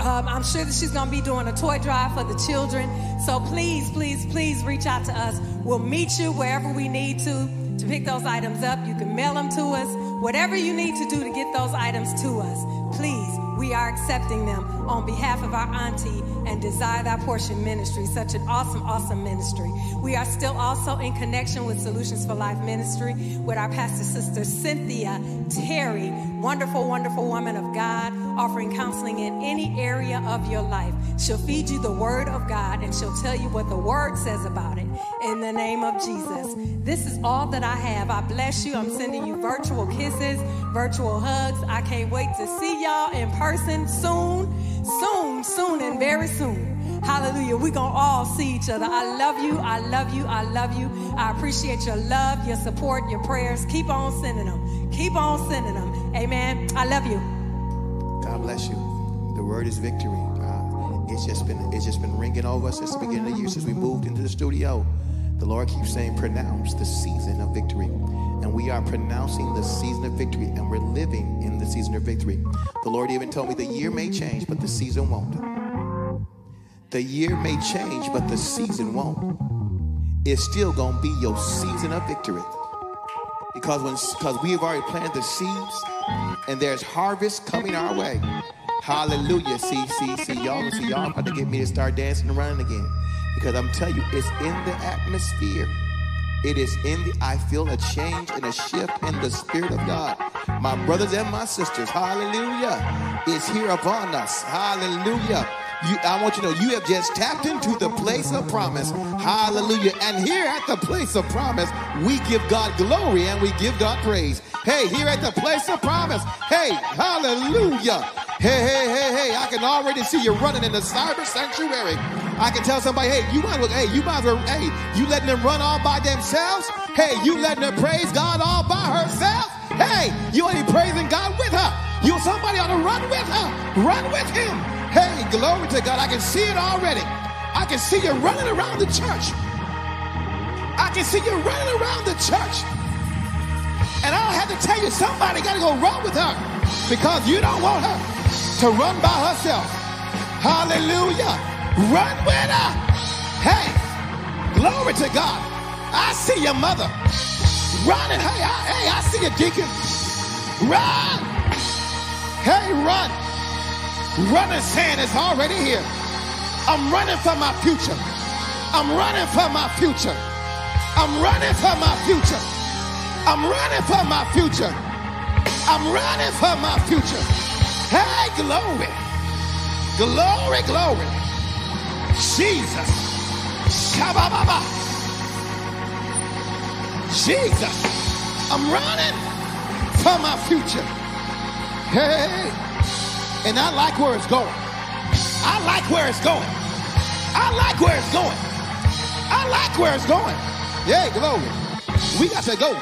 Um, I'm sure that she's going to be doing a toy drive for the children. So please, please, please reach out to us. We'll meet you wherever we need to to pick those items up. You can mail them to us. Whatever you need to do to get those items to us, please, we are accepting them on behalf of our auntie and Desire Thy Portion Ministry, such an awesome, awesome ministry. We are still also in connection with Solutions for Life Ministry with our pastor sister Cynthia Terry, wonderful, wonderful woman of God, offering counseling in any area of your life. She'll feed you the word of God and she'll tell you what the word says about it in the name of Jesus. This is all that I have. I bless you. I'm sending you virtual kisses, virtual hugs. I can't wait to see y'all in person soon, soon, soon, and very soon. Hallelujah. We're going to all see each other. I love you. I love you. I love you. I appreciate your love, your support, your prayers. Keep on sending them. Keep on sending them. Amen. I love you. God bless you. The word is victory. Uh, it's just been it's just been ringing over us since the beginning of the year, since we moved into the studio. The Lord keeps saying, pronounce the season of victory. And we are pronouncing the season of victory, and we're living in the season of victory. The Lord even told me the year may change, but the season won't. The year may change, but the season won't. It's still gonna be your season of victory. Because when because we have already planted the seeds and there's harvest coming our way. Hallelujah. See, see, see, y'all, see, y'all about to get me to start dancing and running again. Because I'm telling you, it's in the atmosphere. It is in the, I feel a change and a shift in the Spirit of God. My brothers and my sisters, hallelujah, is here upon us. Hallelujah. You, I want you to know you have just tapped into the place of promise. Hallelujah. And here at the place of promise, we give God glory and we give God praise. Hey, here at the place of promise. Hey, hallelujah. Hey, hey, hey, hey. I can already see you running in the cyber sanctuary. I can tell somebody, hey, you might look, hey, you might well, hey, you letting them run all by themselves? Hey, you letting her praise God all by herself? Hey, you ain't praising God with her. You somebody ought to run with her. Run with him. Hey, glory to God. I can see it already. I can see you running around the church. I can see you running around the church. And I don't have to tell you, somebody got to go run with her because you don't want her to run by herself. Hallelujah. Run with her. Hey, glory to God. I see your mother running. Hey, I, hey, I see you, deacon. Run. Hey, run. Running saying is already here. I'm running for my future. I'm running for my future. I'm running for my future. I'm running for my future. I'm running for my future. Hey, glory. Glory, glory. Jesus. Shabba-ba-ba. Jesus. I'm running for my future. Hey. And I like where it's going. I like where it's going. I like where it's going. I like where it's going. Yeah, glory. We got to go.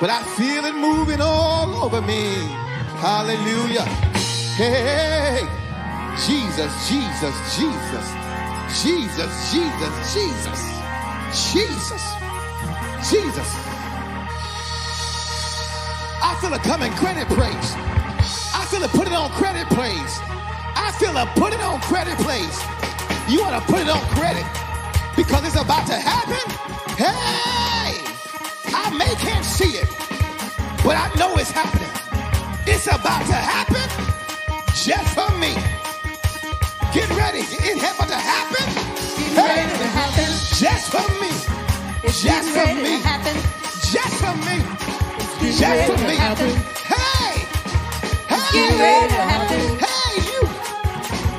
But I feel it moving all over me. Hallelujah. Hey, Jesus, Jesus, Jesus. Jesus, Jesus, Jesus. Jesus. Jesus. I feel it coming credit praise. I feel it put it on credit praise. I feel it put it on credit praise. You want to put it on credit because it's about to happen. Hey, I may can't see it, but I know it's happening. It's about to happen just for me. Get ready. It's about to happen. Getting ready to happen. Just for me. It's Just for me. happen. Just for me. It's Just for me. happen. Hey. Getting ready to happen. Hey, you.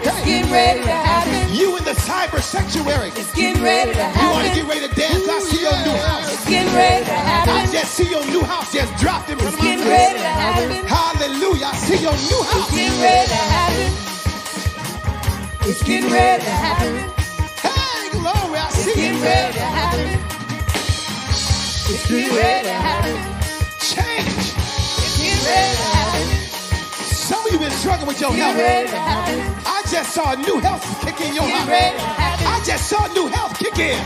It's getting ready to happen. You in the cyber sanctuary. It's getting ready to You want to get ready to dance? I see your new house. It's getting ready to I just see your new house just dropped in front It's of my getting ready to happen. Hallelujah. I see your new house. It's getting ready to happen. It's getting ready to happen. Hey, glory. I It's see getting you. ready to happen. It's getting ready to happen. Change. It's getting ready to happen. Some of you been struggling with your health. I just saw new health kick in your life. I just saw new health kick in.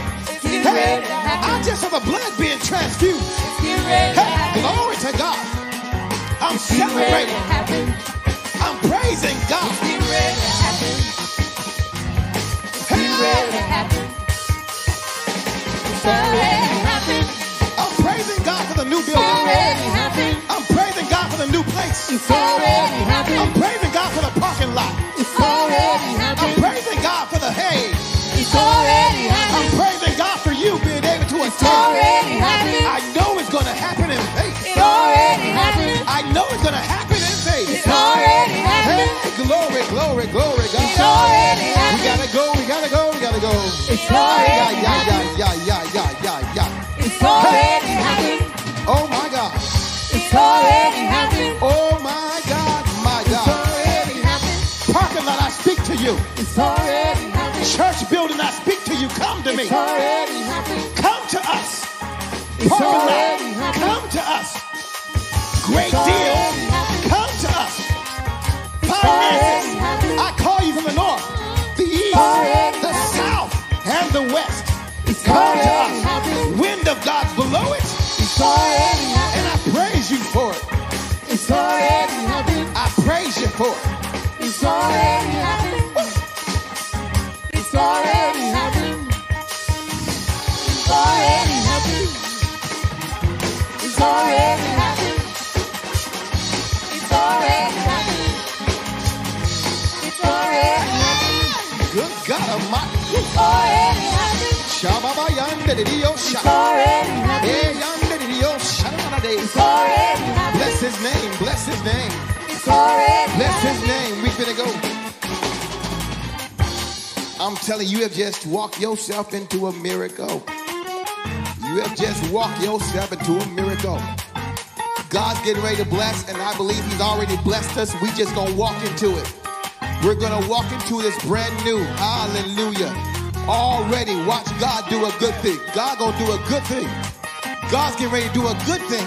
Hey, I just saw the blood being transfused. Hey, glory to God. I'm celebrating. I'm praising God. Hey, I'm praising God for the new building. I'm place. It's already happened. I'm praising God for the parking lot. It's already I'm praising God for the hay. It's already I'm praising God for you being able to It's attend. already happened. I know it's going to happen in faith. It already happened. I know it's going to happen in faith. It's already happened. Hey, glory, glory, glory, God. It's already We gotta go, we gotta go, we gotta go. It's already yeah, yeah, yeah, yeah, yeah, Church building, I speak to you. Come to me. Come to us. It's Parking already lot, happened. come to us. Great deal. Come to us. Finances. I call you from the north, the east, the south, and the west. It's Come to us. Wind of God below it, and I praise you for it. It's. I praise you for it. It's already happened. It's already happened. It's already happened. It's already happened. It's already happened. It's already happened. Good God Almighty. It's already happened. Shababa yande de dio It's already yande de dio shaba de. It's already. Bless his name, bless his name, It's already bless his name. We finna go. I'm telling you, you have just walked yourself into a miracle. You have just walked yourself into a miracle. God's getting ready to bless, and I believe He's already blessed us. We just gonna walk into it. We're gonna walk into this brand new. Hallelujah. Already watch God do a good thing. God gonna do a good thing. God's getting ready to do a good thing.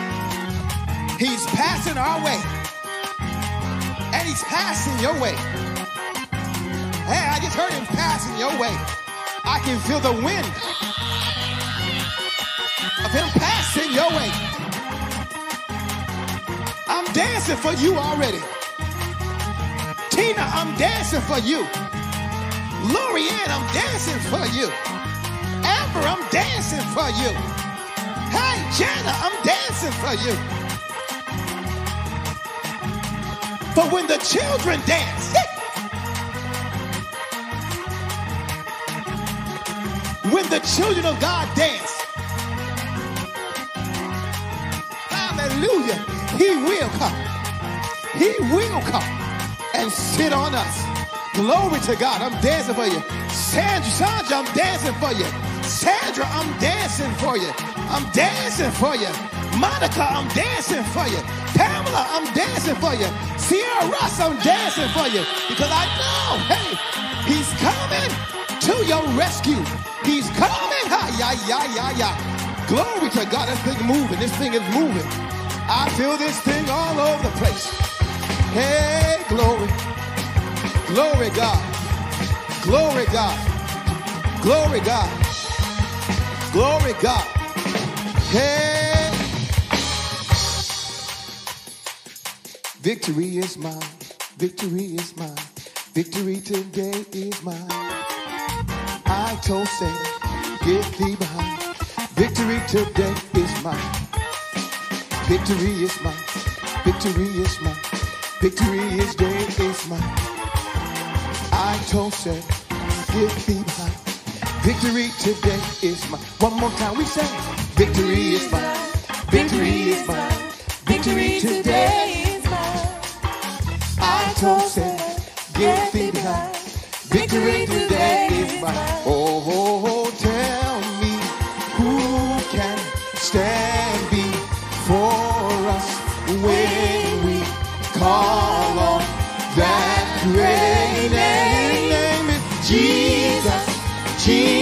He's passing our way. And he's passing your way. Hey, I just heard him passing your way. I can feel the wind of him passing your way. I'm dancing for you already. Tina, I'm dancing for you. Lorianne, I'm dancing for you. Amber, I'm dancing for you. Hey, Jana, I'm dancing for you. But when the children dance, when the children of God dance, hallelujah, he will come. He will come and sit on us. Glory to God. I'm dancing for you. Sandra, Sandra, I'm dancing for you. Sandra, I'm dancing for you. I'm dancing for you. Monica, I'm dancing for you. Pamela, I'm dancing for you. Sierra Russ, I'm dancing for you. Because I know, hey, he's coming to your rescue. He's coming. Hi, yeah, yeah, yeah, yeah. Glory to God. This thing moving. This thing is moving. I feel this thing all over the place. Hey, glory. Glory God. Glory God. Glory God. Glory God. Hey. Victory is mine. Victory is mine. Victory today is mine. I told Satan, get thee behind. Victory today is mine. Victory is mine. Victory is mine. Victory is day is mine. I told Satan, get thee behind. Victory today is mine. One more time we say, victory is mine. Victory is mine. Victory today. is mine. I told Satan, get thee behind. Victory today Oh, oh, oh, tell me who can stand before us when we call on that great name. Jesus, Jesus,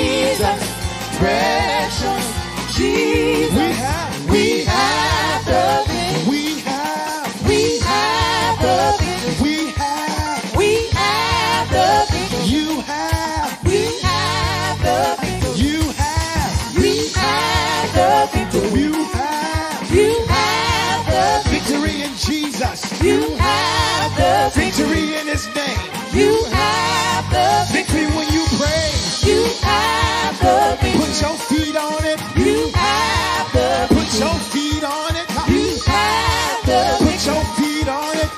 victory in his name. You have the victory when you pray. You have the victory. Put your feet on it. You have the victory. Put your feet on it. You have the victory. Put your feet on it.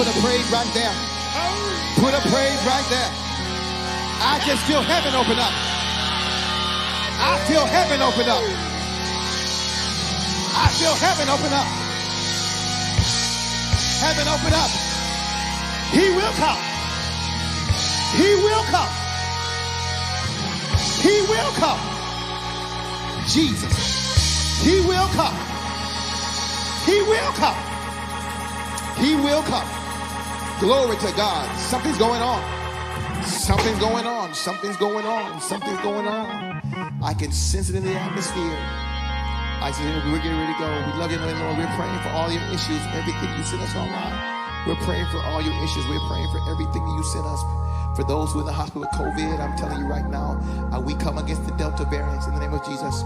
Put a praise right there. Put a praise right there. I just feel heaven open up. I feel heaven open up. I feel heaven open up. Heaven open up. He will come. He will come. He will come. Jesus. He will come. He will come. He will come. Glory to God. Something's going on. Something's going on. Something's going on. Something's going on. I can sense it in the atmosphere. I said, we're getting ready to go. We love you, Lord. We're praying for all your issues, everything you sent us online. We're praying for all your issues. We're praying for everything that you sent us. For those who are in the hospital with COVID, I'm telling you right now, uh, we come against the Delta variants in the name of Jesus.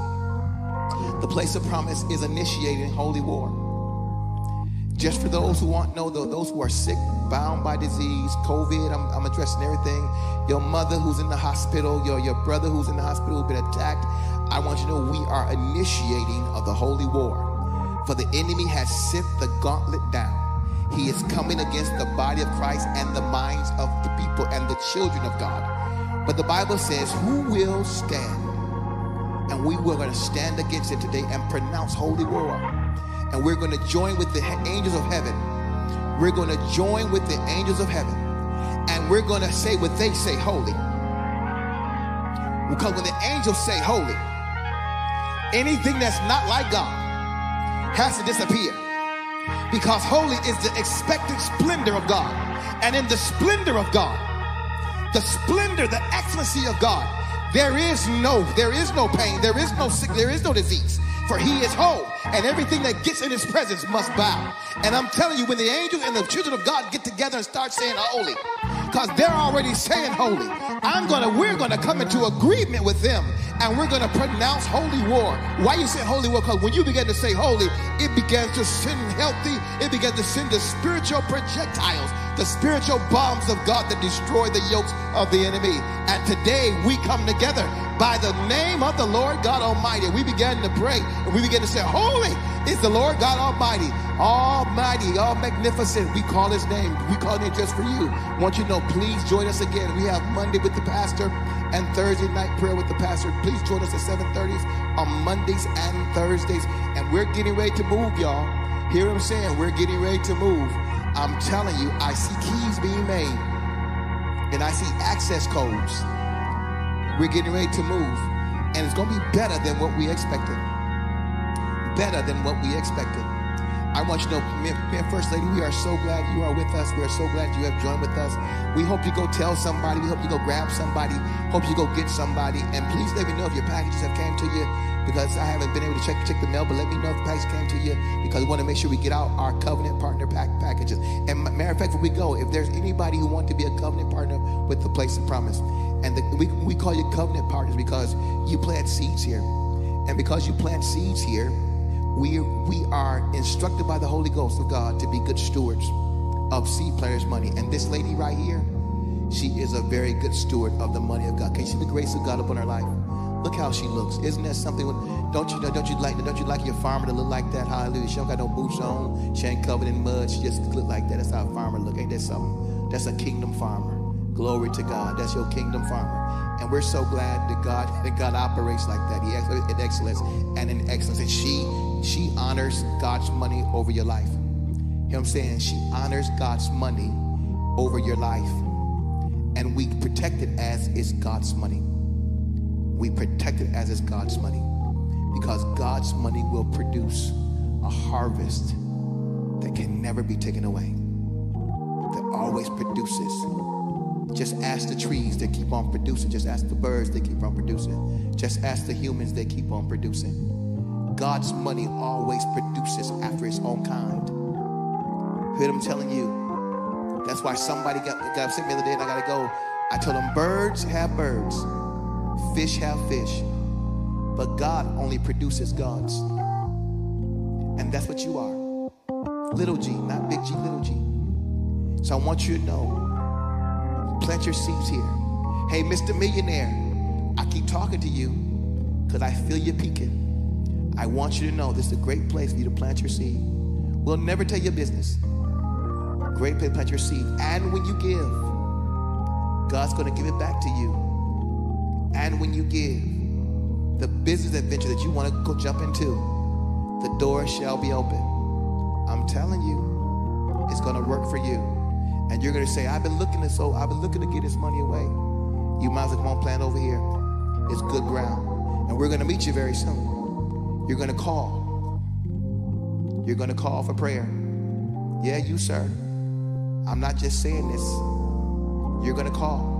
The place of promise is initiating holy war. Just for those who want to know, those who are sick, bound by disease, COVID, I'm, I'm, addressing everything. Your mother who's in the hospital, your, your brother who's in the hospital who's been attacked. I want you to know we are initiating of the holy war. For the enemy has sent the gauntlet down. He is coming against the body of Christ and the minds of the people and the children of God. But the Bible says, Who will stand? And we were going to stand against it today and pronounce holy war and we're going to join with the angels of heaven. We're going to join with the angels of heaven, and we're going to say what they say, holy. Because when the angels say holy, anything that's not like God has to disappear. Because holy is the expected splendor of God. And in the splendor of God, the splendor, the excellency of God, there is no, there is no pain, there is no sick, there is no disease for he is whole, and everything that gets in his presence must bow. And I'm telling you, when the angels and the children of God get together and start saying holy, because they're already saying holy. I'm gonna, we're gonna come into agreement with them and we're gonna pronounce holy war. Why you say holy war? Because when you begin to say holy, it begins to send healthy, it begins to send the spiritual projectiles, the spiritual bombs of God that destroy the yokes of the enemy. And today we come together by the name of the Lord God Almighty. We began to pray and we began to say, Holy is the Lord God Almighty, Almighty, all magnificent. We call his name. We call it just for you. Want you to know, please join us again. We have Monday with the pastor and Thursday night prayer with the pastor. Please join us at 7:30s on Mondays and Thursdays. And we're getting ready to move, y'all. Hear what I'm saying? We're getting ready to move. I'm telling you, I see keys being made. And I see access codes. We're getting ready to move. And it's going to be better than what we expected better than what we expected. I want you to know, First Lady, we are so glad you are with us. We are so glad you have joined with us. We hope you go tell somebody. We hope you go grab somebody. Hope you go get somebody. And please let me know if your packages have came to you because I haven't been able to check check the mail, but let me know if the package came to you because we want to make sure we get out our covenant partner pack packages. And matter of fact, when we go, if there's anybody who wants to be a covenant partner with the place of promise, and the, we, we call you covenant partners because you plant seeds here. And because you plant seeds here, we, we are instructed by the Holy Ghost of God to be good stewards of seed players' money. And this lady right here, she is a very good steward of the money of God. Can you see the grace of God upon her life? Look how she looks. Isn't that something? Don't you don't you like don't you like your farmer to look like that? Hallelujah. She don't got no boots on. She ain't covered in mud. She just look like that. That's how a farmer look. Ain't that something? That's a kingdom farmer. Glory to God. That's your kingdom farmer. And we're so glad that God that God operates like that. He acts in excellence and in excellence. And she she honors God's money over your life. You know what I'm saying? She honors God's money over your life. And we protect it as it's God's money. We protect it as it's God's money. Because God's money will produce a harvest that can never be taken away. That always produces. Just ask the trees that keep on producing. Just ask the birds that keep on producing. Just ask the humans that keep on producing. God's money always produces after its own kind. Heard him telling you. That's why somebody got, got upset me the other day and I gotta go. I told them birds have birds, fish have fish, but God only produces gods. And that's what you are. Little g, not big G, little g. So I want you to know, plant your seeds here. Hey, Mr. Millionaire, I keep talking to you because I feel you peaking. I want you to know this is a great place for you to plant your seed. We'll never tell your business. Great place to plant your seed. And when you give, God's going to give it back to you. And when you give, the business adventure that you want to go jump into, the door shall be open. I'm telling you, it's going to work for you. And you're going to say, I've been looking to so I've been looking to get this money away. You might as well come on plant over here. It's good ground. And we're going to meet you very soon. You're going to call. You're going to call for prayer. Yeah, you, sir. I'm not just saying this. You're going to call.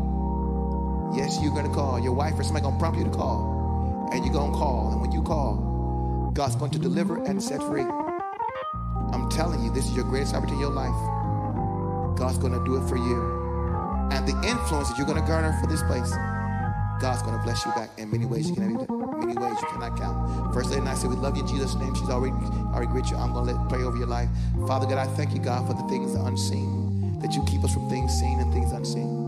Yes, you're going to call. Your wife or somebody going to prompt you to call. And you're going to call. And when you call, God's going to deliver and set free. I'm telling you, this is your greatest opportunity in your life. God's going to do it for you. And the influence that you're going to garner for this place, God's going to bless you back in many ways you can many ways you cannot count. First lady and I said, we love you in Jesus' name. She's already already greet you. I'm to let pray over your life. Father God, I thank you, God, for the things unseen, that you keep us from things seen and things unseen.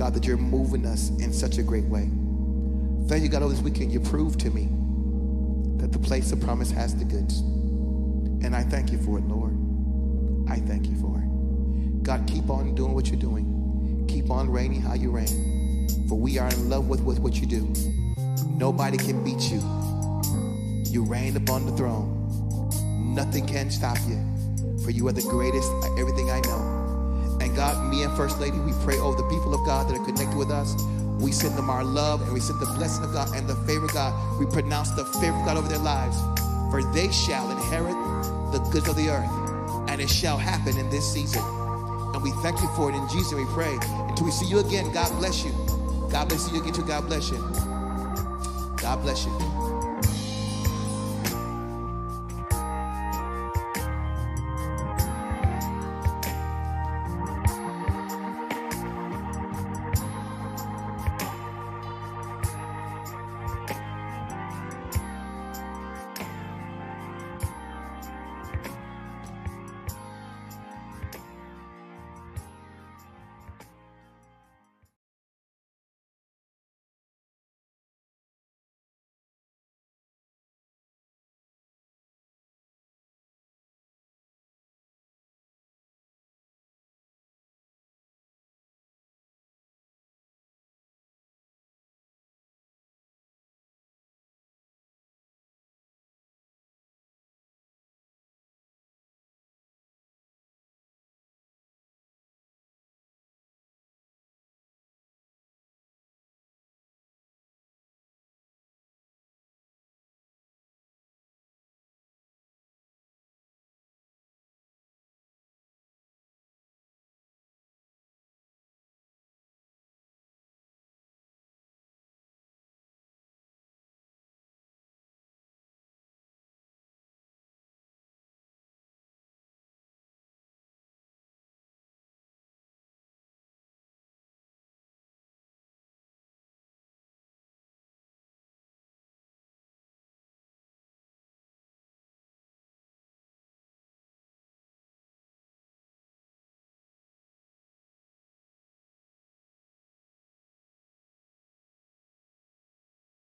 God, that you're moving us in such a great way. Thank you, God, over this weekend you proved to me that the place of promise has the goods. And I thank you for it, Lord. I thank you for it. God, keep on doing what you're doing. Keep on reigning how you reign. For we are in love with, with what you do. Nobody can beat you. You reign upon the throne. Nothing can stop you. For you are the greatest of everything I know. And God, me and First Lady, we pray over the people of God that are connected with us. We send them our love and we send the blessing of God and the favor of God. We pronounce the favor of God over their lives. For they shall inherit the goods of the earth. And it shall happen in this season. And we thank you for it in Jesus. We pray. Until we see you again, God bless you. God bless you again too. God bless you. God bless you.